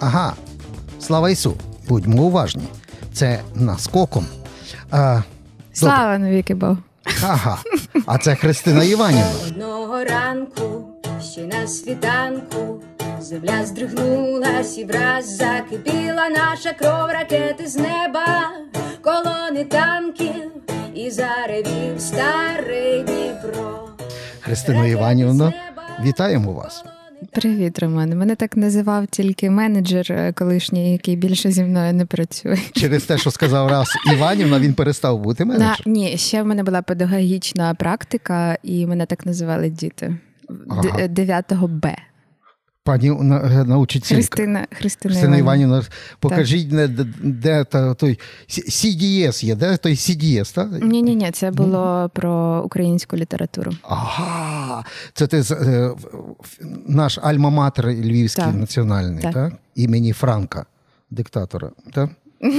Ага, слава Ісу! Будьмо уважні. Це наскоком. А, Слава навіки Бог. Ага. А це Христина Іванівна. Одного ранку, ще на світанку, земля здригнулась і враз закипіла наша кров ракети з неба, колони танків і заревів старий Дніпро. Христина Іванівна, вітаємо вас. Привіт, Роман. Мене так називав тільки менеджер е, колишній, який більше зі мною не працює. Через те, що сказав раз Іванівна, він перестав бути На, менеджером. ні, ще в мене була педагогічна практика, і мене так називали діти. Ага. Д- 9 Б. Пані на- научителька. Христина, Христина, Христина Іванівна. Покажіть, де, де, де та, той CDS є, де той CDS, так? Ні, ні, ні, це було про українську літературу. Ага, це ти е, наш альма-матер Львівський Так. національний, так. Так. імені Франка, диктатора. Так?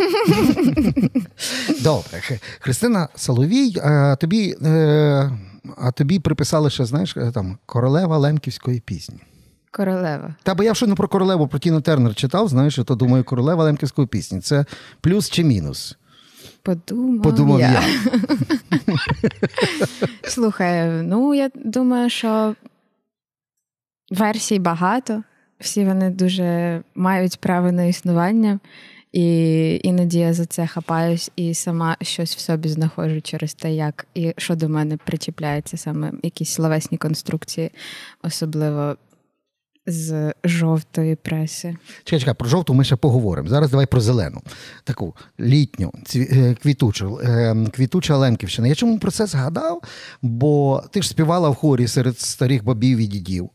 Добре. Христина Соловій, а тобі, е, а тобі приписали ще, знаєш, е, там королева лемківської пісні. Королева. Та бо я щойно про королеву про Тіну Тернер читав, знаєш, то думаю, королева лемківської пісні. Це плюс чи мінус? Подумав, Подумав я. Слухай, ну я думаю, що версій багато, всі вони дуже мають право на існування, і іноді я за це хапаюсь і сама щось в собі знаходжу через те, як і що до мене причіпляється саме якісь словесні конструкції, особливо з жовтої преси. Чекай, чекай, про жовту ми ще поговоримо. Зараз давай про зелену. Таку літню, цві- е, квітучу, е, квітуча Ленківщина. Я чому про це згадав? Бо ти ж співала в хорі серед старих бабів і дідів.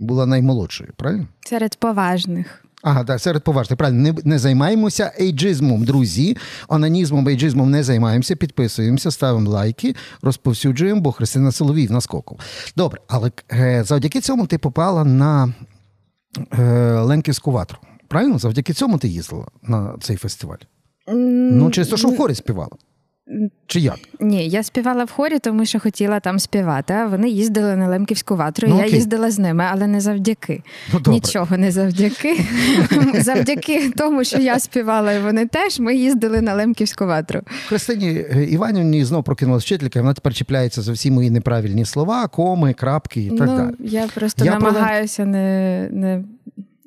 Була наймолодшою, правильно? Серед поважних. Ага, так, серед поважних. Правильно, не, не займаємося ейджизмом, друзі. Онанізмом, ейджизмом не займаємося, підписуємося, ставимо лайки, розповсюджуємо, бо Христина Соловій в наскоку. Добре, але е, завдяки цьому ти попала на е, Ленківську ватру. Правильно? Завдяки цьому ти їздила на цей фестиваль. Ну, чисто, що в хорі співала. Чи як? Ні, я співала в хорі, тому що хотіла там співати. А вони їздили на Лемківську ватру. Ну, я їздила з ними, але не завдяки. Ну. Нічого не завдяки. завдяки тому, що я співала, і вони теж. Ми їздили на Лемківську ватру. Христині е, Іванівні знов прокинулась вчителька, вона тепер чіпляється за всі мої неправильні слова, коми, крапки і так ну, далі. я просто Я про намагаюся не, не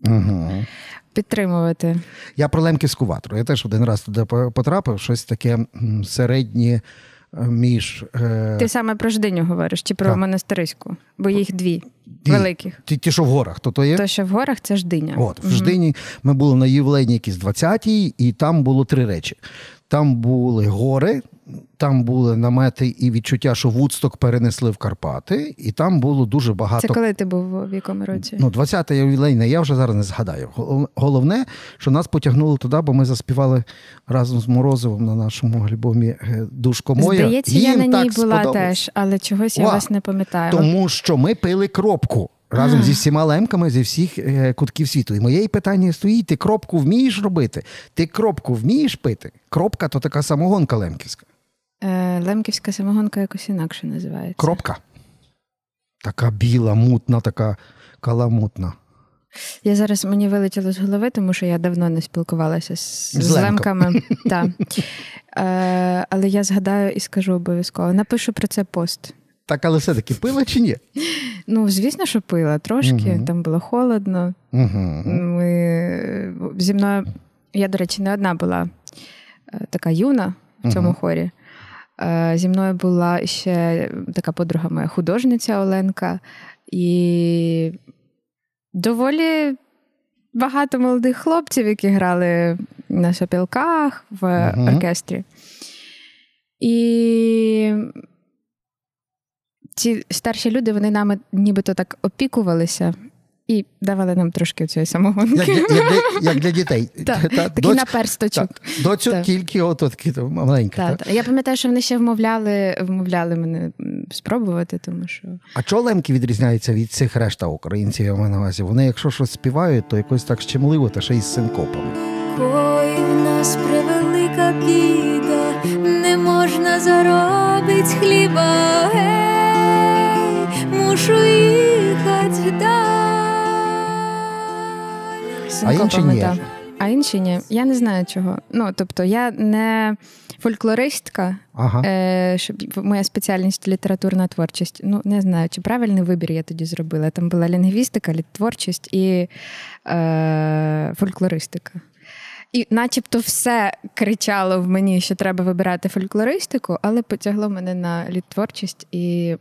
Угу. Підтримувати. Я про Лемківську ватру. Я теж один раз туди потрапив, щось таке середнє е, між. е, Ти саме про ждиню говориш чи про Так. монастириську? Бо їх дві ті- великих. Ті, ті, що в горах, то то є. То, що в горах, це ждиня. От, в Ждині ми були на ювілейній якійсь 20-й, і там було три речі. Там були гори, там були намети і відчуття, що Вудсток перенесли в Карпати, і там було дуже багато Це коли ти був в якому році? Ну, 20-те ювілейне, я вже зараз не згадаю. Гол- Головне, що нас потягнули туди, бо ми заспівали разом з Морозовим на нашому альбомі е, Душко моя. Здається, я Їм на ній була теж, але чогось я Ва. вас не пам'ятаю. Тому що ми пили кропку разом зі всіма лемками зі всіх е, кутків світу. І моє питання стоїть: ти кропку вмієш робити? Ти кропку вмієш пити? Кропка то така самогонка лемківська. Е, Лемківська самогонка якось інакше називається. Кропка. Така біла, мутна, така каламутна. Я зараз мені вилетіло з голови, тому що я давно не спілкувалася з, З з лемками. Та. Е, але я згадаю і скажу обов'язково. Напишу про це пост. Так, але все-таки пила чи ні? Ну, звісно, що пила трошки, Мгм. там було холодно. Угу. Ми зі мною, я, до речі, не одна була е, така юна в цьому Мгм. хорі. Е, Зі мною була ще така подруга моя художниця Оленка, і доволі багато молодих хлопців, які грали на сопілках в Мгм. оркестрі. І ці старші люди, вони нами нібито так опікувалися і давали нам трошки цієї самогонки. Як, для- як, як для дітей. Так, Та, Такий доць- наперсточок. доцю тільки так? так. Я пам'ятаю, що вони ще вмовляли, вмовляли мене спробувати, тому що А чого лемки відрізняються від цих решта українців, я маю на увазі? Вони, якщо щось співають, то якось так щемливо, та ще й з синкопами. Ой, в нас превелика біда, не можна заробить хліба. Гей, мушу їхати далі. А інші ні. Синкопами. А інші ні. Я не знаю чого. Ну, тобто, я не фольклористка, Ага. е, щоб моя спеціальність літературна творчість. Ну, не знаю, чи правильний вибір я тоді зробила. Там була лінгвістика, творчість і е, фольклористика. І начебто все кричало в мені, що треба вибирати фольклористику, але потягло мене на літтворчість, і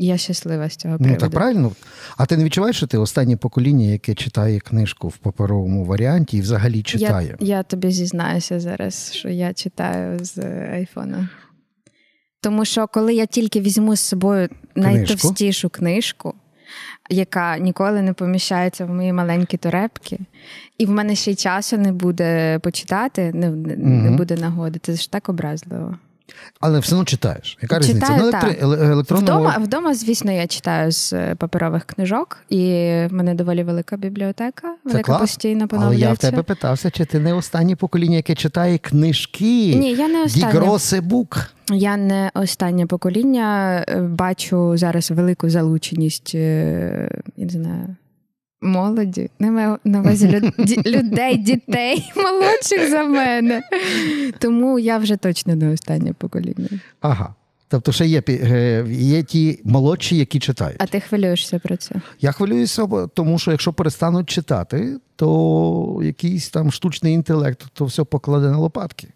я щаслива з цього Ну так правильно. А ти не відчуваєш, що ти останнє покоління, яке читає книжку в паперовому варіанті і взагалі читає? Я, я тобі зізнаюся зараз, що я читаю з айфона. Тому що коли я тільки візьму з собою найтовстішу книжку, яка ніколи не поміщається в мої маленькі турепки, і в мене ще й часу не буде почитати, не, не, не буде нагоди. Це ж так образливо. Але все одно читаєш. Яка Читаю, різниця? Ну, електри- електронного... Вдома, вдома, звісно, я читаю з е, паперових книжок, і в мене доволі велика бібліотека, велика клас. постійно Але я в тебе питався, чи ти не останнє покоління, яке читає книжки. Ні, я не останнє. Бук. Я не останнє покоління. Е, Бачу зараз велику залученість, е, я не знаю, молоді. Не маю на увазі люд- людей, дітей молодших за мене. Тому я вже точно не останнє покоління. Ага. Тобто ще є, е, є ті молодші, які читають. А ти хвилюєшся про це? Я хвилююся, тому що якщо перестануть читати, то якийсь там штучний інтелект то все покладе на лопатки.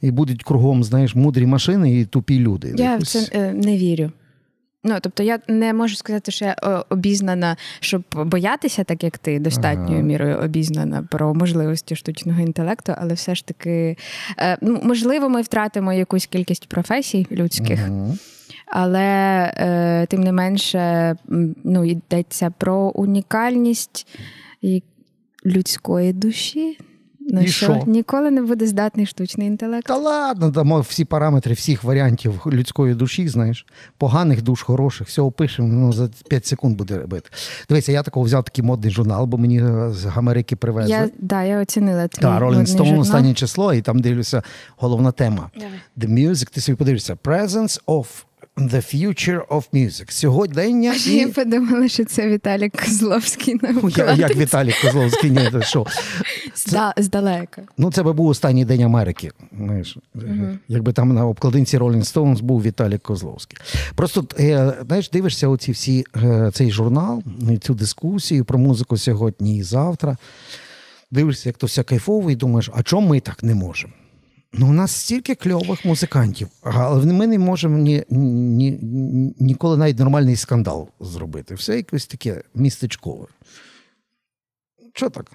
І будуть кругом, знаєш, мудрі машини і тупі люди. Я в це е, не вірю. Ну, тобто, я не можу сказати, що я е, обізнана, щоб боятися, так як ти, достатньою Ага. мірою обізнана про можливості штучного інтелекту, але все ж таки, е, можливо, ми втратимо якусь кількість професій людських, але е, тим не менше ну, йдеться про унікальність людської душі. На І що, що? ніколи не буде здатний штучний інтелект. Та ладно, дамо всі параметри всіх варіантів людської душі, знаєш, поганих душ, хороших, все опишемо, ну, за 5 секунд буде робити. Дивися, я такого взяв такий модний журнал, бо мені е, з Америки привезли. Я, да, я оцінила твій Так, Rolling Stone, журнал. останнє число, і там дивлюся головна тема. The music, ти собі подивишся. Presence of the future of music. Сьогодення Я і... подумала, що це Віталій Козловський на Я- Як Віталій Козловський, ні, це що? Зда- здалека. Ну, це би був останній день Америки. Знаєш, якби там на обкладинці Rolling Stones був Віталій Козловський. Просто е, знаєш, дивишся оці всі е, цей журнал, цю дискусію про музику сьогодні і завтра. Дивишся, як то все кайфово, і думаєш, а чому ми так не можемо? Ну, у нас стільки кльових музикантів, але ми не можемо ні, ні, ні, ніколи навіть нормальний скандал зробити. Все якось таке містечкове. Що так?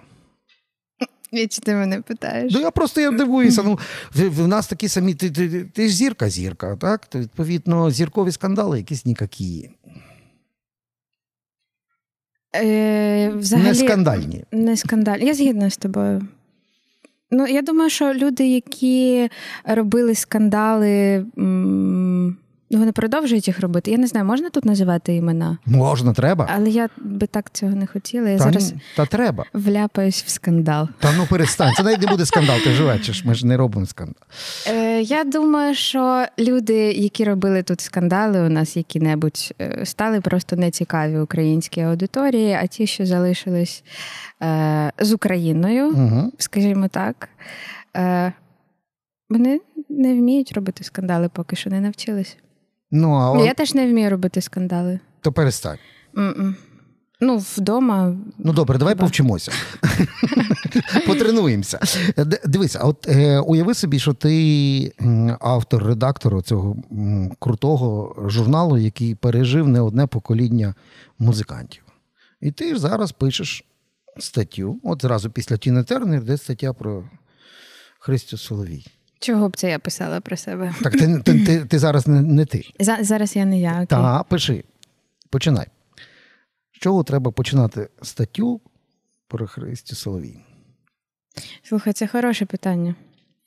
Чи ти мене питаєш? Ну, я просто я дивуюся. Ну, в, в нас такі самі. Ти, ти, ти, ти ж зірка, зірка, так? То, відповідно, зіркові скандали якісь ніякі. Е, взагалі, Не скандальні. Не скандальні. Я згідна з тобою. Ну, я думаю, що люди, які робили скандали, м, ну, вони продовжують їх робити. Я не знаю, можна тут називати імена? Можна, треба. Але я би так цього не хотіла. Я Та, зараз та треба. вляпаюсь в скандал. Та ну перестань. Це навіть не буде скандал, ти живечеш. Ми ж не робимо скандал. Е, я думаю, що люди, які робили тут скандали, у нас які-небудь е, стали просто нецікаві українській аудиторії, а ті, що залишились е, з Україною, Угу. скажімо так, е, вони не вміють робити скандали, поки що не навчились. Ну, а Я теж не вмію робити скандали. то перестань. М-м. Ну, вдома. Ну добре, давай Хіба? повчимося. Потренуємося. Дивися, от е, уяви собі, що ти автор, редактор цього крутого журналу, який пережив не одне покоління музикантів. І ти ж зараз пишеш статтю. От зразу після Тіни Тернер, де стаття про Христю Соловій. Чого б це я писала про себе? Так ти, ти, ти, ти зараз не, не ти. За- зараз я не я. окей. Та, пиши. Починай. З чого треба починати статтю про Христю Соловій? Слухай, це хороше питання.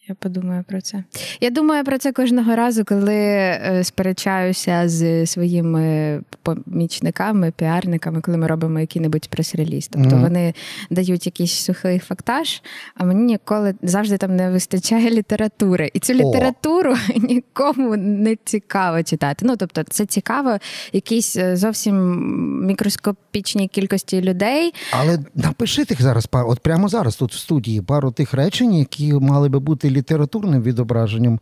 Я подумаю про це. Я думаю про це кожного разу, коли е, сперечаюся з своїми помічниками, піарниками, коли ми робимо який-небудь прес-реліз. Тобто mm-hmm. вони дають якийсь сухий фактаж, а мені ніколи завжди там не вистачає літератури. І цю літературу О. нікому не цікаво читати. Ну тобто, це цікаво, якійсь е, зовсім мікроскопічній кількості людей. Але напиши тих зараз пару, от прямо зараз тут в студії пару тих речень, які мали би бути літературним відображенням.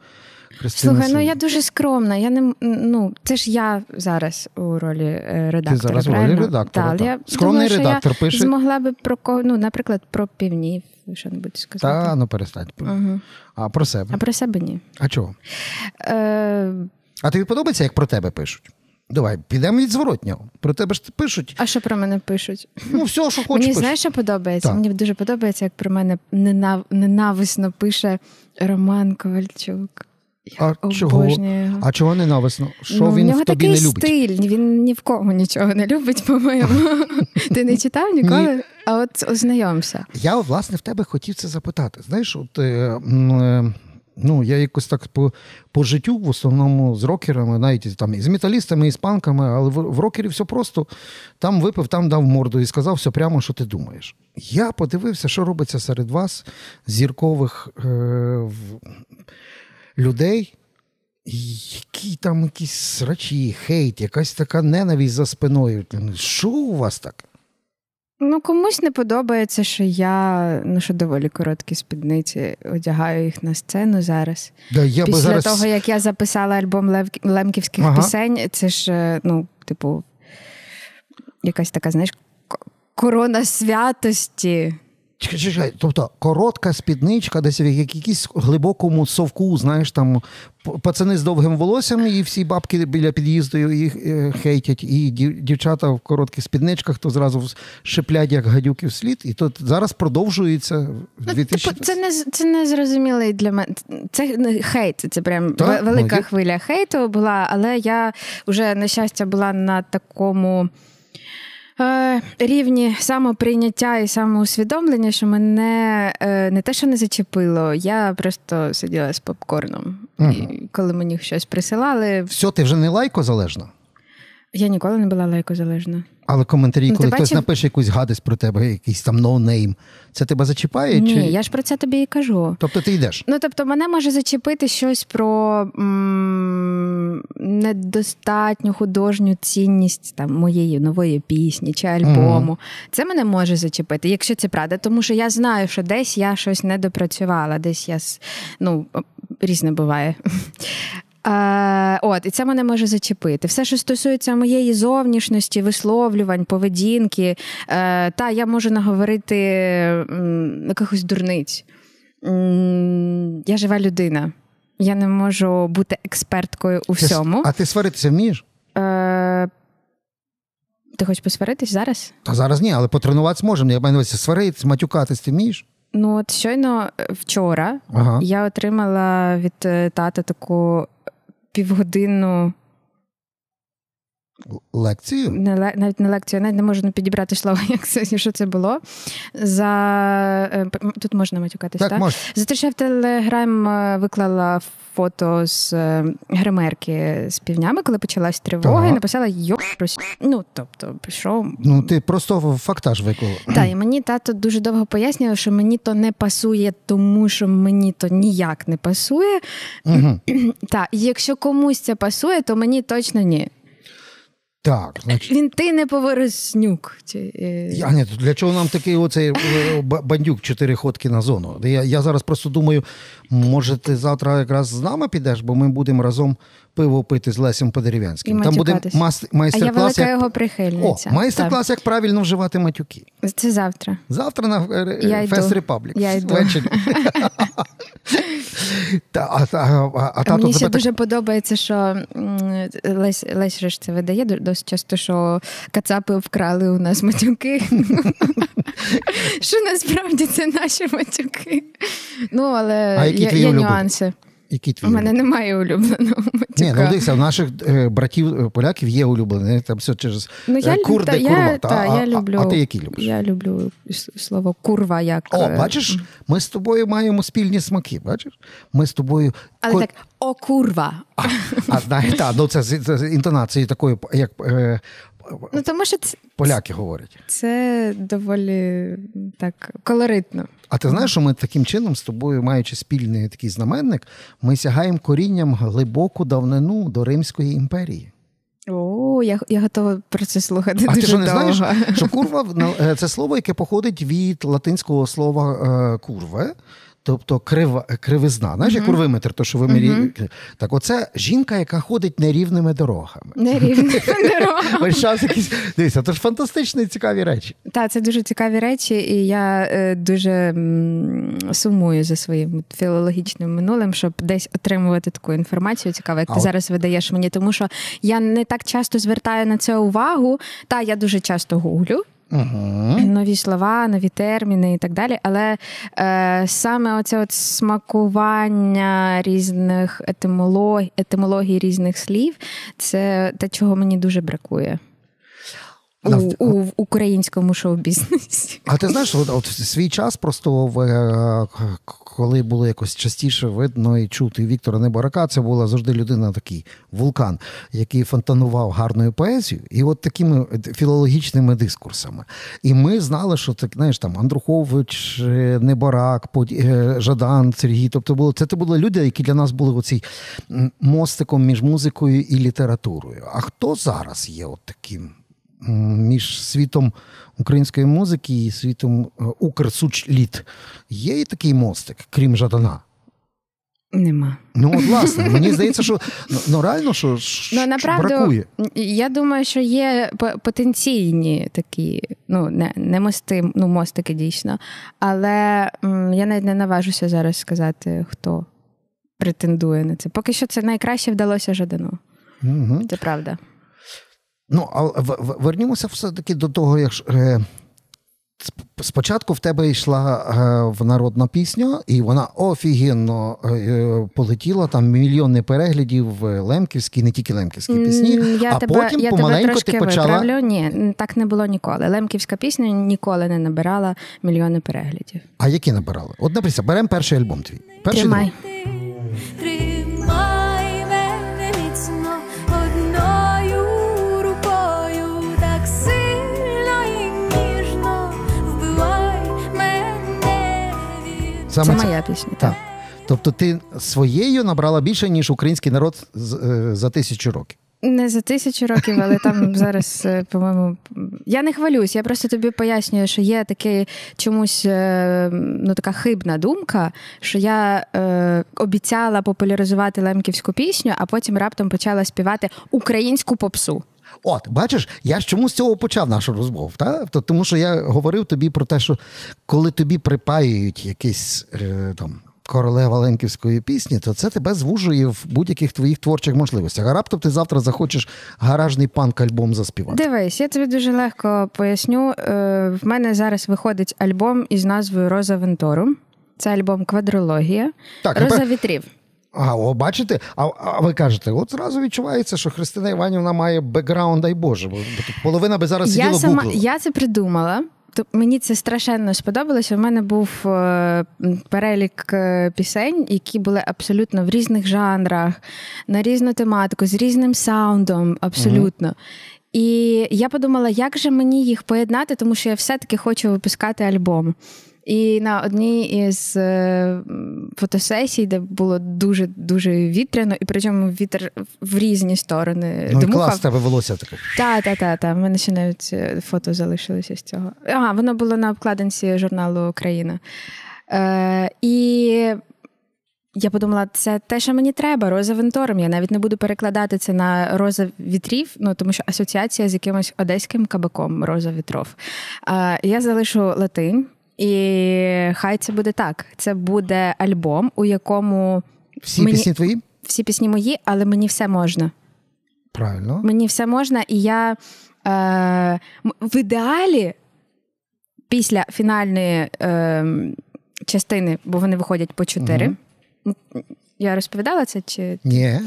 Христини Слухай, ну я дуже скромна. Я не ну це ж я зараз у ролі е, редактора. Ти зараз у ролі редактора. Так, так. Я Скромний думаю, редактор я пише. Змогла би про ну, наприклад, про півнів що небудь сказати. Та ну перестань. Угу. А про себе? А про себе ні. А чого? Е... А тобі подобається, як про тебе пишуть? Давай, підемо від зворотнього. Про тебе ж пишуть. А що про мене пишуть? Ну, все, що хочеш. Мені знаєш, що подобається? Так. Мені дуже подобається, як про мене ненав... ненависно пише Роман Ковальчук. Я А чого? А чого ненависно? Що ну, він в тобі не любить? стиль, він ні в кого нічого не любить, по-моєму. Ти не читав ніколи? А от ознайомся. Я, власне, в тебе хотів це запитати. Знаєш, от. Е, е, Ну, я якось так по по життю, в основному з рокерами, навіть там і з металістами, і з панками, але в, в рокері все просто там випив, там дав морду і сказав все прямо, що ти думаєш. Я подивився, що робиться серед вас, зіркових е, в, людей, які там якісь срачі, хейт, якась така ненависть за спиною. Що у вас так? Ну, комусь не подобається, що я ну, що доволі короткі спідниці одягаю їх на сцену зараз. Да, я Після зараз... того, як я записала альбом Лев... Лемківських Ага. пісень, це ж, е, ну, типу, якась така, знаєш, корона святості. Чекай, чекай, тобто коротка спідничка, десь в якійсь глибокому совку, знаєш, там пацани з довгим волоссям, і всі бабки біля під'їзду їх е, хейтять, і дівчата в коротких спідничках, то зразу шиплять, як гадюки вслід. І тут зараз продовжується в Ну, 2000... типу, це не це не зрозумілий для мене. Це хейт, це прям Так, велика ну, хвиля хейту була, але я вже на щастя була на такому. Е, Рівні самоприйняття і самоусвідомлення, що мене е, не те, що не зачепило, я просто сиділа з попкорном. Угу. І коли мені щось присилали, Все, ти вже не лайкозалежна. я ніколи не була лайкозалежна. Але коментарі, Ну, коли ти хтось бачив? напише якусь гадость про тебе, якийсь там no-name, це тебе зачіпає? Ні, чи... я ж про це тобі і кажу. Тобто ти йдеш? Ну, тобто, мене може зачепити щось про м- недостатню художню цінність там, моєї нової пісні чи альбому. Це мене може зачепити, якщо це правда. Тому що я знаю, що десь я щось не допрацювала, десь я ну, різне буває. Е, от, і це мене може зачепити. Все, що стосується моєї зовнішності, висловлювань, поведінки, е, та я можу наговорити м, якихось дурниць. М, Я жива людина. Я не можу бути експерткою у Ти с- всьому. А ти сваритися вмієш? Е, Ти хочеш посваритись зараз? Та зараз ні, але потренуватися можемо. Я маю на увазі сваритись, матюкатись ти вмієш? Ну, от щойно е, вчора Ага. я отримала від е, тата таку півгодинну Лекцію? не навіть не лекцію, я навіть не можу підібрати слово, як це що це було. За е, тут можна матюкатись, Так, так? За те, що я в Телеграм виклала фото з е, гримерки з півнями, коли почалась тривога, ага. і написала йо Ну, тобто, пішов. Ну, ти просто фактаж виклала. Так, і мені тато дуже довго пояснював, що мені то не пасує, тому що мені то ніяк не пасує. Угу. Так, якщо комусь це пасує, то мені точно ні. Так, значить. Він ти не повороснюк. Чи, е, Я, ні, для чого нам такий оцей е, бандюк чотири ходки на зону? Я, я зараз просто думаю, може, ти завтра якраз з нами підеш, бо ми будемо разом пиво пити з Лесем Подерев'янським. І Там буде мас- А я майстер-клас. Як... його О, майстер-клас, як правильно вживати матюки. Це завтра. Завтра на е, Я. Фест Репаблік. Я йду. Та, а, а, а, а А тато мені ще так- дуже подобається, що Лесь, Лесь реш це видає досить часто, що кацапи вкрали у нас матюки. Що насправді це наші матюки. Ну, але є нюанси. Який твій У мене немає улюбленого матюка. Ні, ну дивися, у наших е, братів е, поляків є улюблений, там все через Ну, я, е, кур, та, де я, курва. та, а, я люблю, а ти які любиш? Я люблю слово курва як. О, е, бачиш, ми з тобою маємо спільні смаки, бачиш? Ми з тобою. Але ко- так, о, курва. А, а знає, та, ну це з з інтонацією такою, як е, Ну тому що це, поляки говорять. це доволі так колоритно. А ти знаєш, що ми таким чином з тобою, маючи спільний такий знаменник, ми сягаємо корінням глибоку давнину до Римської імперії. О, я, я готова про це слухати А дуже ти що не довго. знаєш, що курва ну, е, це слово, яке походить від латинського слова е, курве, тобто крива, кривизна. Знаєш, як курвиметр, то що вимірює. Так, оце жінка, яка ходить нерівними дорогами. Нерівна дорога. Весь якісь. Дивіться, це ж фантастичні цікаві речі. Так, це дуже цікаві речі, і я е, дуже м, сумую за своїм філологічним минулим, щоб десь отримувати таку інформацію цікаву, як А ти от- зараз видаєш мені, тому що я не так часто звертаю на це увагу. Та я дуже часто гуглю. Угу. Нові слова, нові терміни і так далі. Але е, саме оце от смакування різних етимологій, етимологій різних слів це те, чого мені дуже бракує у, у в українському шоу-бізнесі. А ти знаєш, от, от в свій час просто в, е, коли було якось частіше видно і чути Віктора Неборака, це була завжди людина такий вулкан, який фонтанував гарною поезією, і от такими філологічними дискурсами. І ми знали, що так, знаєш, там Андрухович, е, е, Жадан, Сергій. Тобто було це, це були люди, які для нас були оцей мостиком між музикою і літературою. А хто зараз є от таким? Між світом української музики і світом е, Укрсучліт. Є і такий мостик, крім Жадана. Нема. Ну, от, власне, мені здається, що ну, ну реально, що, що Ну, направду, бракує. я думаю, що є потенційні такі, ну, не, не мости, ну, мостики дійсно. Але м, я навіть не наважуся зараз сказати, хто претендує на це. Поки що це найкраще вдалося Жадану. Угу. Це правда. Ну, а в- в- вернімося все-таки до того, як е, спочатку в тебе йшла е, в народна пісня, і вона офігенно е, полетіла. Там мільйони переглядів в Лемківській, не тільки Лемківські пісні. Я а тебе, потім я помаленьку тебе трошки ти почала. виправлю. Ні, так не було ніколи. Лемківська пісня ніколи не набирала мільйони переглядів. А які набирали? От, наприклад, беремо перший альбом твій. Перший Тримай. Тримай від Це Саме моя пісня. Так. Тобто ти своєю набрала більше, ніж український народ е, за тисячу років. Не за тисячу років, але там зараз, е, по-моєму, я не хвалюсь. Я просто тобі пояснюю, що є таке чомусь е, ну, така хибна думка, що я е, обіцяла популяризувати лемківську пісню, а потім раптом почала співати українську попсу. От, бачиш, я ж чому з цього почав нашу розмову? Та? Тому що я говорив тобі про те, що коли тобі припаюють якийсь е, там. Королева Ленківської пісні, то це тебе звужує в будь-яких твоїх творчих можливостях. А раптом ти завтра захочеш гаражний панк-альбом заспівати. Дивись, я тобі дуже легко поясню. Е, В мене зараз виходить альбом із назвою Роза Венторум. Це альбом Квадрологія. Так, Роза тепер- вітрів. А, о, бачите? А, а ви кажете, от зразу відчувається, що Христина Іванівна має бекграунд, дай Боже, бо бо половина би зараз Я сиділа сама гуглила. я це придумала. То мені це страшенно сподобалося. У мене був е, перелік е, пісень, які були абсолютно в різних жанрах, на різну тематику, з різним саундом, абсолютно. І я подумала, як же мені їх поєднати, тому що я все-таки хочу випускати альбом. І на одній із е, фотосесій, де було дуже дуже вітряно, і причому вітер в різні сторони Ну і клас, тебе волосся таке. Так, так, так, так. У мене ще навіть е, фото залишилося з цього. Ага, воно було на обкладинці журналу Україна. Е, і я подумала, це те, що мені треба, роза вентором. Я навіть не буду перекладати це на роза вітрів, ну тому що асоціація з якимось одеським кабаком роза вітров. Е, я залишу латинь, і хай це буде так. Це буде альбом, у якому Всі Мені- пісні твої? всі пісні мої, але мені все можна. Правильно. Мені все можна, і я е, в ідеалі після фінальної е, частини, бо вони виходять по чотири. м, Я розповідала це чи Ні.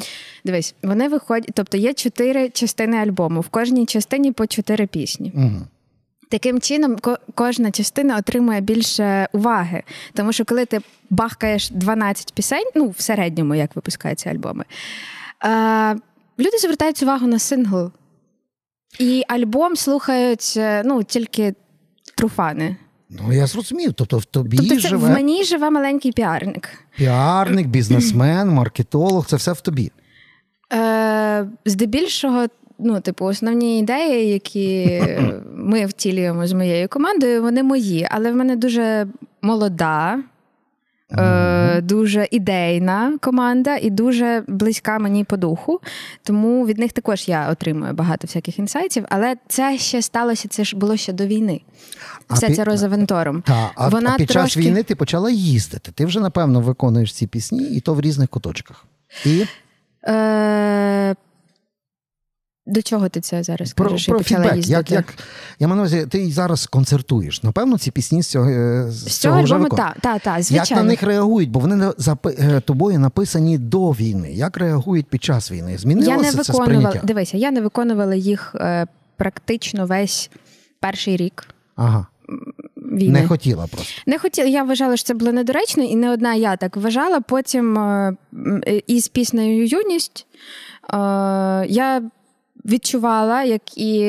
дивись, вони виходять, тобто є чотири частини альбому. В кожній частині по чотири пісні. Угу. Таким чином, кожна частина отримує більше уваги. Тому що коли ти бахкаєш 12 пісень, ну в середньому, як випускаються альбоми, е, люди звертають увагу на сингл. І альбом слухають е, ну, тільки труфани. Ну я зрозумів. Тобто в тобі Тобто це живе в мені живе маленький піарник. піарник, бізнесмен, маркетолог. Це все в тобі. Е, здебільшого, ну, типу, основні ідеї, які ми втілюємо з моєю командою, вони мої, але в мене дуже молода. Е, дуже ідейна команда і дуже близька мені по духу. Тому від них також я отримую багато всяких інсайтів. Але це ще сталося, це ж було ще до війни. А Вся пі- ця роза вентором. Та, а, Вона а під час трошки- війни ти почала їздити. Ти вже, напевно, виконуєш ці пісні, і то в різних куточках. І Е, до чого ти це зараз про, кажеш? і про почала фідбек. їздити? Як, як, я маю на увазі, ти зараз концертуєш. Напевно, ці пісні з цього, е, з З цього альбому, виконуєш. так, так, так, Як на них реагують? Бо вони запи- е, тобою написані до війни. Як реагують під час війни? Змінилося Я не це виконувала, сприйняття? дивися, я не виконувала їх е, практично весь перший рік Ага. війни. Не хотіла просто. Не хотіла, я вважала, що це було недоречно, і не одна я так вважала. Потім із піснею Юність я відчувала, як і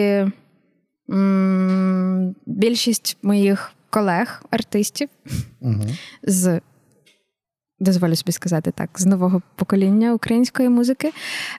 м, більшість моїх колег, артистів Угу. з. Дозволю собі сказати так, з нового покоління української музики.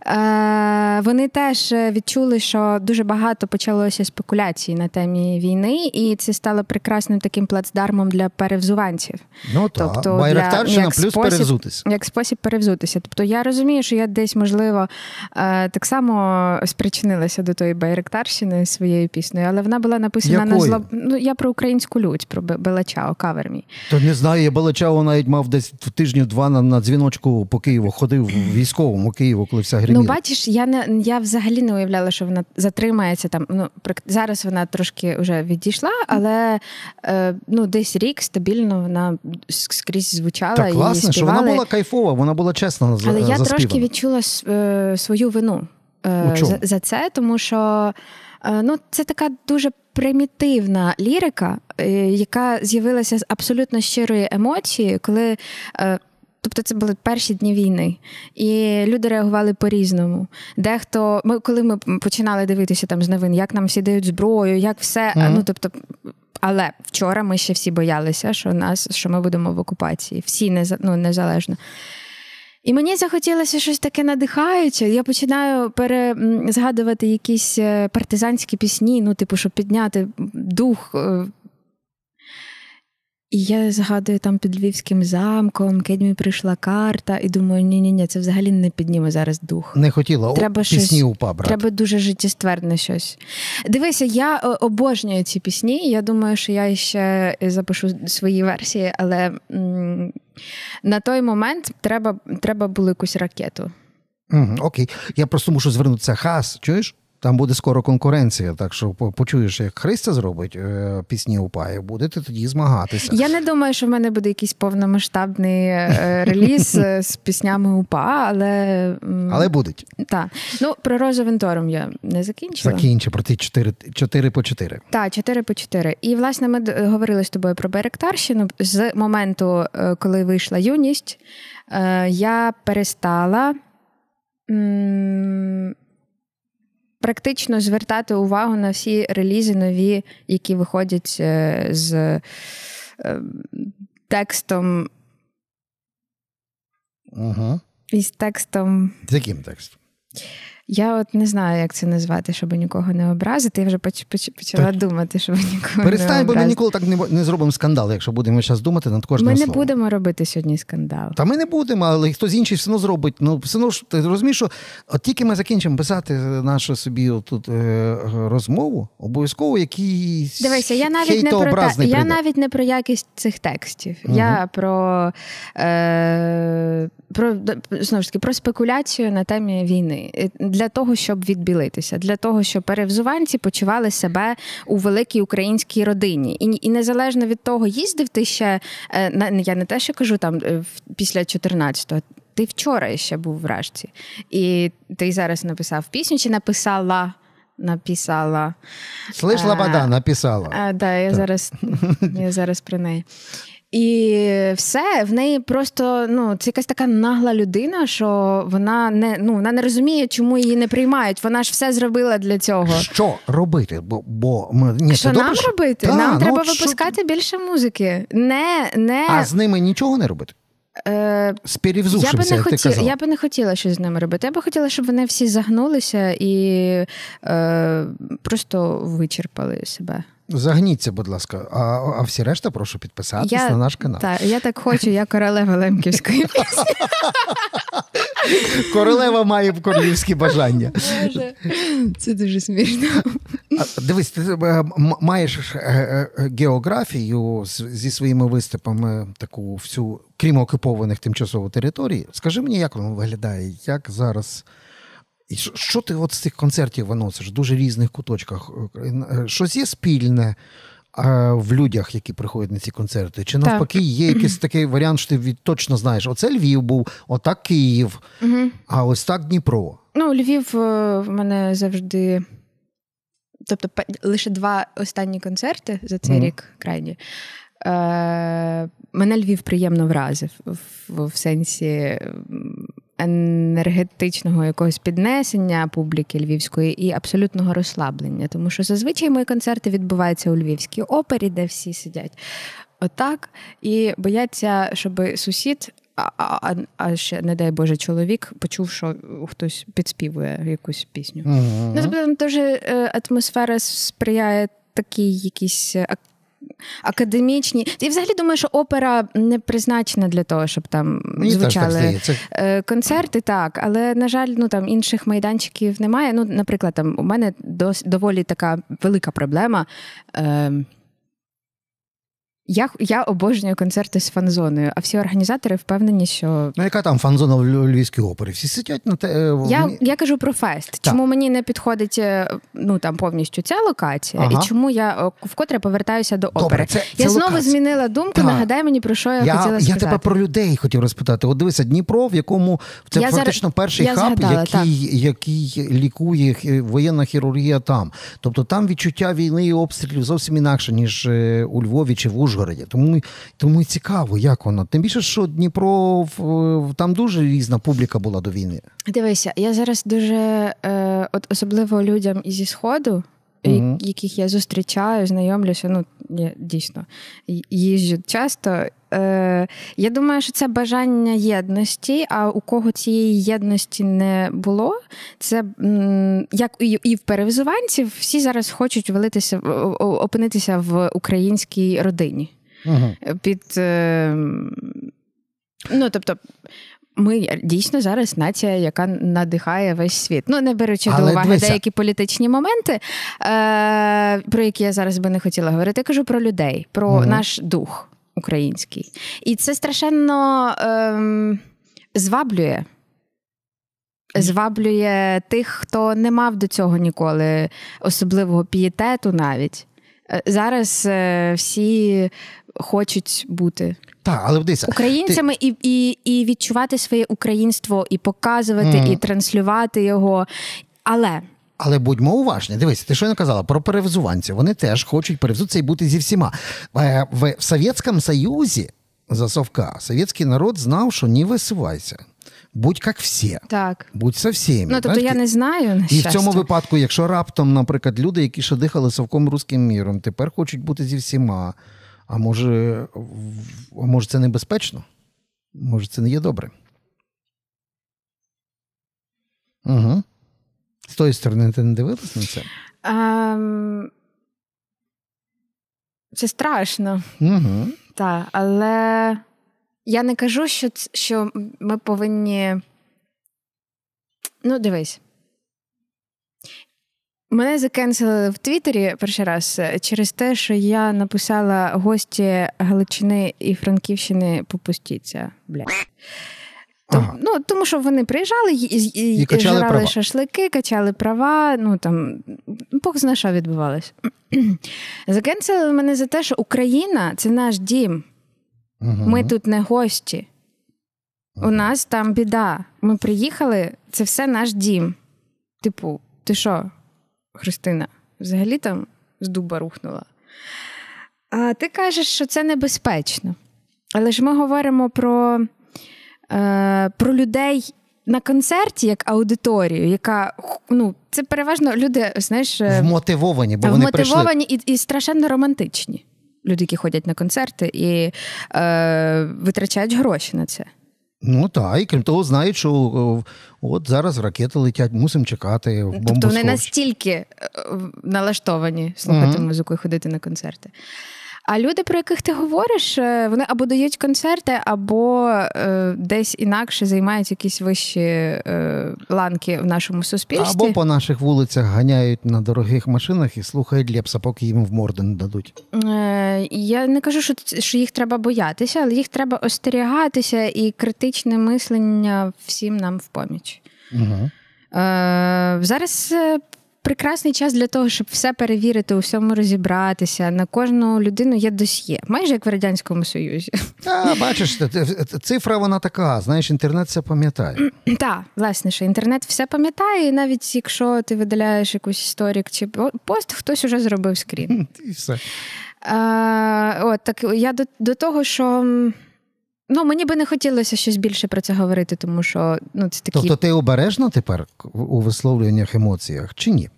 Е, вони теж відчули, що дуже багато почалося спекуляцій на темі війни, і це стало прекрасним таким плацдармом для перевзуванців. Ну так. Тобто Байрактарщина плюс спосіб- перевзутись. Як спосіб перевзутися. Тобто я розумію, що я десь, можливо, е, так само спричинилася до тої байректарщини своєю піснею, але вона була написана на зло. Ну, я про українську людь, про Бе- Белачао, кавер мій. То не знаю, я Балачао навіть мав десь тижнів два на, на дзвіночку по Києву, ходив в військовому Києву, коли вся гриміла. Ну, бачиш, я не я взагалі не уявляла, що вона затримається там. Ну зараз вона трошки вже відійшла, але е, ну десь рік стабільно вона скрізь звучала так і класно, що вона була кайфова, вона була чесна Але я заспівана. трошки відчула е, свою вину е, за, за це, тому що ну, це така дуже примітивна лірика, е, яка з'явилася з абсолютно щирої емоції, коли. е, Тобто це були перші дні війни, і люди реагували по-різному. Дехто, ми, коли ми починали дивитися там з новин, як нам всі дають зброю, як все. Мгм. Ну тобто, але вчора ми ще всі боялися, що нас, що ми будемо в окупації, всі неза- ну, незалежно. І мені захотілося щось таке надихаюче. Я починаю пере, згадувати якісь е, партизанські пісні, ну, типу, щоб підняти дух. Е. І я згадую там під Львівським замком, кедьмі прийшла карта, і думаю, ні-ні, ні це взагалі не підніме зараз дух. Не хотіла Треба о, пісні щось- упа брати. Треба дуже життєстверне щось. Дивися, я е, обожнюю ці пісні. Я думаю, що я ще запишу свої версії, але м, на той момент треба, треба було якусь ракету. Угу, окей. Я просто мушу звернутися. Хас, чуєш? Там буде скоро конкуренція, так що почуєш, як Христя зробить е, пісні упа, і будете тоді змагатися. Я не думаю, що в мене буде якийсь повномасштабний е, реліз е, з піснями УПА, але. Але будуть. та. Ну, про Розу Вентором я не закінчила. Закінчи про ті 4, 4 по 4. Так, 4 по 4. І, власне, ми говорили з тобою про Беректарщину. З моменту, коли вийшла юність, я перестала практично звертати увагу на всі релізи нові, які виходять е, з е, текстом. Угу. Із текстом. З яким текстом? Я от не знаю, як це назвати, щоб нікого не образити. Я вже поч- поч- почала Так. думати, щоб нікого Перестань, не бо ми ніколи так не, не зробимо скандал, якщо будемо зараз думати над кожним Ми не словом. будемо робити сьогодні скандал. Та ми не будемо, але хтось інший все одно зробить. Ну, все одно ж ти розумієш, що от тільки ми закінчимо писати нашу собі тут е, розмову, обов'язково якийсь Дивися, я навіть не про хейтообразний я навіть не про якість цих текстів. Мгм. Я про, е, про знову ж таки про спекуляцію на темі війни Е, для того, щоб відбілитися, для того, щоб перевзуванці почували себе у великій українській родині, і, і незалежно від того, їздив ти ще е, я не те, що кажу там е, після 14-го. ти вчора ще був в Рашці. І ти зараз написав пісню чи написала? Написала. Слиш, А, Лабада написала. А, да, я зараз, я зараз про неї. І все, в неї просто ну, це якась така нагла людина, що вона не, ну, вона не розуміє, чому її не приймають. Вона ж все зробила для цього. Що робити? Бо, бо ми, ні, Що нам добре, робити? Та, нам ну, треба що- випускати більше музики. Не, не, А з ними нічого не робити? е, я би не хотіла, я би не хотіла щось з ними робити. Я би хотіла, щоб вони всі загнулися і е, просто вичерпали себе. Загніться, будь ласка. А, а всі решта прошу підписатись Я- на наш канал. Так, я так хочу, я королева лемківської пісні. Королева має королівські бажання. Боже, це дуже смішно. Дивись, ти е, маєш е, е, географію зі своїми виступами, таку всю, крім окупованих тимчасово територій. Скажи мені, як воно виглядає? Як зараз? І що- ти от з цих концертів виносиш в дуже різних куточках? Е, Щось є спільне е, в людях, які приходять на ці концерти? Чи навпаки, є якийсь такий варіант, що ти від- точно знаєш, оце Львів був, отак Київ, а ось так Дніпро. Ну, Львів е, в мене завжди. Тобто, лише два останні концерти за цей Мгм. рік крайні. Е, мене Львів приємно вразив в, в, сенсі енергетичного якогось піднесення публіки львівської і абсолютного розслаблення. Тому що зазвичай мої концерти відбуваються у Львівській опері, де всі сидять отак, і бояться, щоб сусід. А, а, а ще, не дай Боже, чоловік почув, що хтось підспівує якусь пісню. Мгм. Ну, тобто дуже е, атмосфера сприяє такій якійсь е, ак- І взагалі думаю, що опера не призначена для того, щоб там Мені так звучали здається. Е, концерти, так, але на жаль, ну там інших майданчиків немає. Ну, наприклад, там у мене дос, доволі така велика проблема. Е, я, я обожнюю концерти з фан-зоною, а всі організатори впевнені, що Ну, яка там фан-зона в Львівській опері? Всі сидять на те. е, я, я кажу про фест. Так. Чому мені не підходить е, ну там повністю ця локація, Ага. і чому я вкотре повертаюся до Добре, опери? це- я це знову локація. змінила думку. Так. Нагадай мені про що я, Я, хотіла я тебе про людей хотів розпитати. От дивися, Дніпро, в якому це Я фактично зараз- перший я хаб, згадала, який, який лікує воєнна хірургія там. Тобто там відчуття війни і обстрілів зовсім інакше, ніж е, у Львові чи в Ужгороді. Тому, тому і цікаво, як воно. Тим більше, що Дніпро там дуже різна публіка була до війни. Дивися, я зараз дуже е, от особливо людям зі сходу. Я- Яких я зустрічаю, знайомлюся, ну я дійсно їжджу часто. Е, я думаю, що це бажання єдності. А у кого цієї єдності не було, це як і, і в перевзуванців, всі зараз хочуть велитися, опинитися в українській родині Угу. під. Е, ну, тобто, ми дійсно зараз нація, яка надихає весь світ. Ну, не беручи Але до уваги дивися. деякі політичні моменти, е, про які я зараз би не хотіла говорити. Я кажу про людей, про Мгм. наш дух український. І це страшенно ем, зваблює. Зваблює тих, хто не мав до цього ніколи особливого пієтету навіть. Е, Зараз е, всі хочуть бути Так, але дивися, українцями і, і, і відчувати своє українство, і показувати, Мгм. і транслювати його. Але Але будьмо уважні. Дивись, ти що не казала про перевзуванців. Вони теж хочуть перевзутися і бути зі всіма. Е, В, Совєтському Союзі за совка совєтський народ знав, що не висувайся. Будь як всі. так. Будь со всіми. Ну, тобто я не знаю. На І в цьому випадку, якщо раптом, наприклад, люди, які ще дихали совком руським міром, тепер хочуть бути зі всіма. А може, а може це небезпечно? Може, це не є добре? Угу. З тої сторони ти не дивилась на це? Ем, це страшно, Угу. так. Але я не кажу, що, що ми повинні. Ну, дивись. Мене закенсили в Твіттері перший раз е, через те, що я написала гості Галичини і Франківщини попустіться. Бля. Тому, Ага. ну, тому що вони приїжджали і, і, І качали жрали права. шашлики, качали права. Ну там Бог зна, що відбувалось. Закенсили мене за те, що Україна це наш дім. Угу. Ми тут не гості. У нас там біда. Ми приїхали, це все наш дім. Типу, ти що, Христина, взагалі там з дуба рухнула? А ти кажеш, що це небезпечно. Але ж ми говоримо про, про людей на концерті як аудиторію, яка ну, це переважно люди, знаєш, е, Вмотивовані, бо вони прийшли. вмотивовані і, і страшенно романтичні. Люди, які ходять на концерти і е, витрачають гроші на це. Ну так, і крім того, знають, що от зараз ракети летять, мусимо чекати. Тобто вони настільки е, налаштовані слухати Мгм. музику і ходити на концерти. А люди, про яких ти говориш, е, вони або дають концерти, або е, десь інакше займають якісь вищі е, ланки в нашому суспільстві. Або по наших вулицях ганяють на дорогих машинах і слухають Лепса, поки їм в морду не дадуть. Е, Я не кажу, що, що їх треба боятися, але їх треба остерігатися, і критичне мислення всім нам в поміч. Угу. Е, Зараз е, прекрасний час для того, щоб все перевірити, у всьому розібратися. На кожну людину є досьє, майже як в Радянському Союзі. А, бачиш, цифра вона така, знаєш, інтернет все пам'ятає. Так, власне, що інтернет все пам'ятає, і навіть якщо ти видаляєш якусь історик чи по- пост, хтось уже зробив скрін. І все. Е, от так я до, до того, що. Ну, мені би не хотілося щось більше про це говорити, тому що ну, це такі Тобто ти обережна тепер у висловлюваннях емоціях чи ні?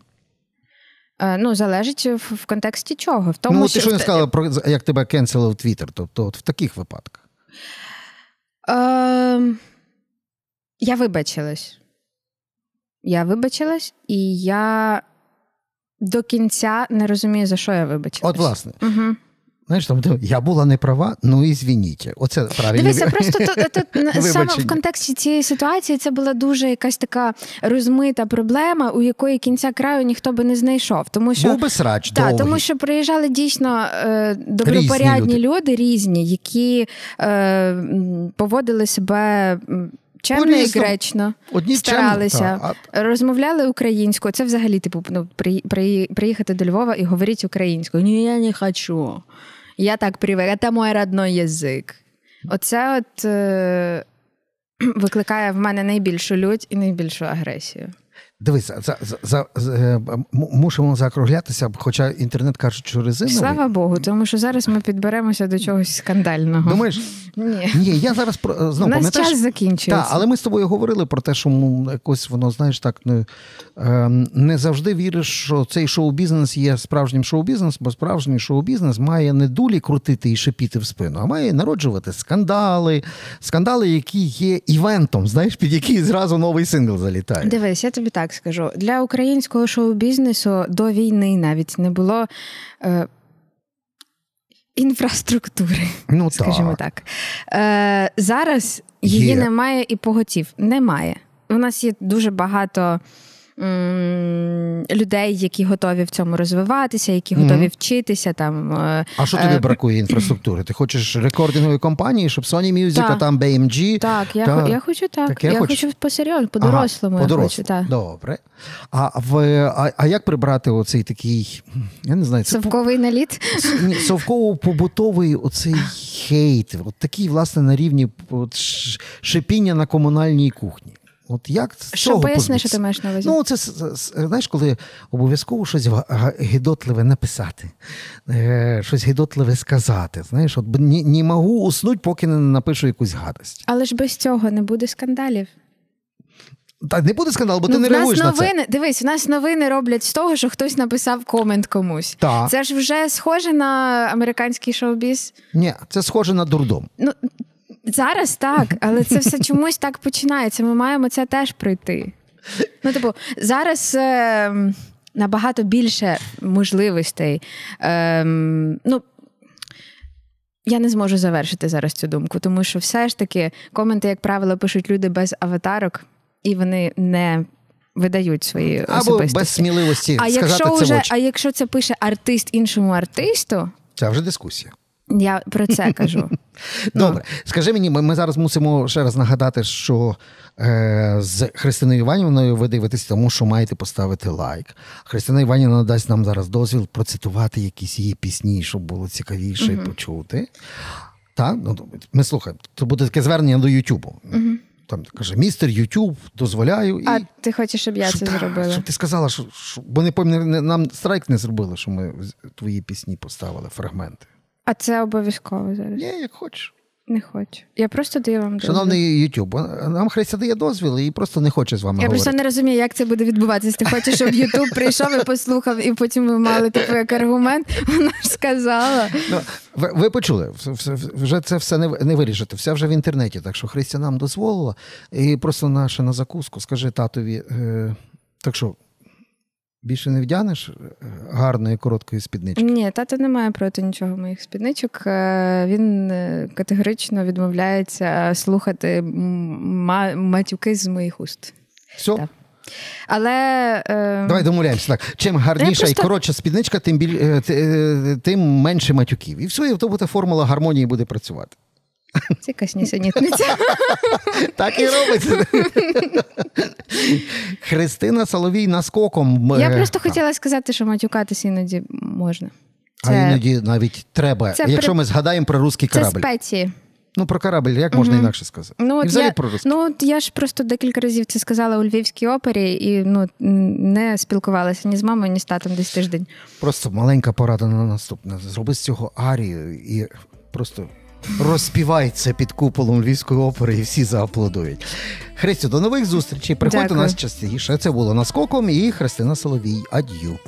е, ну, залежить в, в контексті чого. В тому, ну, ти що не сказала про як тебе кенселив Твіттер, тобто от в таких випадках. Е, я вибачилась. Я вибачилась, і я до кінця не розумію, за що я вибачилась. От, власне, Угу. Знаєш, там я була не права, ну і звініть. Оце правильно. Дивися, просто тут, тут саме в контексті цієї ситуації це була дуже якась така розмита проблема, у якої кінця краю ніхто би не знайшов. Тому що Був би срач, Так, довгий. тому що приїжджали дійсно е, добропорядні Різні люди. різні, які е, поводили себе чемно і гречно, Одні старалися. чемно, та, розмовляли українською. Це взагалі, типу, ну, при, при, приїхати до Львова і говорити українською. Ні, я не хочу. Я так привик, це мій родной язик. Оце от е, викликає в мене найбільшу лють і найбільшу агресію. Дивись, за, за, за, за, е, мусимо закруглятися, хоча інтернет каже, що резиновий. Слава Богу, тому що зараз ми підберемося до чогось скандального. Думаєш, Ні. ні, я зараз про У знову нас пам'ятаєш. час закінчується. Так, але ми з тобою говорили про те, що якось воно, знаєш, так не, ем, не завжди віриш, що цей шоу-бізнес є справжнім шоу-бізнес, бо справжній шоу-бізнес має не дулі крутити і шипіти в спину, а має народжувати скандали, скандали, які є івентом, знаєш, під який зразу новий сингл залітає. Дивись, я тобі так скажу. Для українського шоу-бізнесу до війни навіть не було е, інфраструктури, Ну скажімо так. Е, зараз її Є. немає і поготів. Немає. У нас є дуже багато. М, Людей, які готові в цьому розвиватися, які готові вчитися там. е, А що тобі Е, бракує інфраструктури? Ти хочеш рекордингової компанії, щоб Sony Music, Так. а там BMG. Так, я, хо- я хочу так. Так, я я хочу- хочу по-серйозному, по-дорослому. Ага, хочу, так. Добре. А, в, а, а як прибрати оцей такий, я не знаю, це Совковий наліт. Ні, совково-побутовий оцей хейт, от такий, власне, на рівні от, шипіння на комунальній кухні. От як з Що поясни, що ти маєш на увазі? Ну, це знаєш, коли обов'язково щось га- написати, е, щось гидотливе сказати. Знаєш, от не, не можу уснути, поки не напишу якусь гадость. Але ж без цього не буде скандалів. Та не буде скандал, бо ти ну, не в нас реагуєш на це. новини, дивись, в нас новини роблять з того, що хтось написав комент комусь. Так. Це ж вже схоже на американський шоу-біз. Ні, це схоже на дурдом. Ну зараз так, але це все чомусь так починається. Ми маємо це теж пройти. Ну, типу, зараз. Е, Набагато більше можливостей. Ем, ну, я не зможу завершити зараз цю думку, тому що все ж таки коменти, як правило, пишуть люди без аватарок, і вони не видають свої Або особистості. без сміливості а сказати якщо це вже, а якщо це пише артист іншому артисту, Це вже дискусія. Я про це кажу. Добре, скажи мені, ми, ми зараз мусимо ще раз нагадати, що е, з Христиною Іванівною ви дивитесь, тому що маєте поставити лайк. Христина Іванівна дасть нам зараз дозвіл процитувати якісь її пісні, щоб було цікавіше почути. Так, ну, ми слухаємо. Це буде таке звернення до Ютубу. там каже, містер Ютуб, дозволяю. І... А ти хочеш, щоб я Щоб це та- зробила? Щоб ти сказала, що, що бо не пам'ятаю, нам страйк не зробили, що ми твої пісні поставили, фрагменти. А це обов'язково зараз. Ні, як хочеш. Не хочу. Я просто даю вам дозвіл. Шановний Ютуб, нам Христя дає дозвіл і просто не хоче з вами Я говорити. просто не розумію, як це буде відбуватися. Ти хочеш, щоб Ютуб прийшов і послухав, і потім ви мали типу як аргумент. Вона ж сказала. Ну, ви, ви почули, вже це все не, не вирішите, все вже в інтернеті. Так що Христя нам дозволила. І просто наша на закуску, скажи татові, е, так що більше не вдягнеш е, гарної короткої спіднички? Ні, тато не має проти нічого моїх спідничок. Е, Він е, категорично відмовляється слухати матюки з моїх уст. Все, Так. Але е, давай домовляємося. Так. Чим гарніша просто- і коротша спідничка, тим біль, тим менше матюків. І все, і то буде формула гармонії буде працювати. Це якась нісенітниця. Так і робиться. Христина Соловій наскоком. Я е, просто хотіла сказати, що матюкатися іноді можна. А іноді навіть треба. Це Якщо при- ми згадаємо про русський це корабль. спеції. Ну, про корабль, як можна Мгм. інакше сказати? Ну, І от взагалі я, про русський. ну от я ж просто декілька разів це сказала у Львівській опері і ну, не спілкувалася ні з мамою, ні з татом десь тиждень. Просто маленька порада на наступне. Зроби з цього арію і просто розпівай це під куполом Львівської опери, і всі зааплодують. Христю, до нових зустрічей. Приходьте до Дякую. нас частіше. Це було наскоком і Христина Соловій. Ад'ю.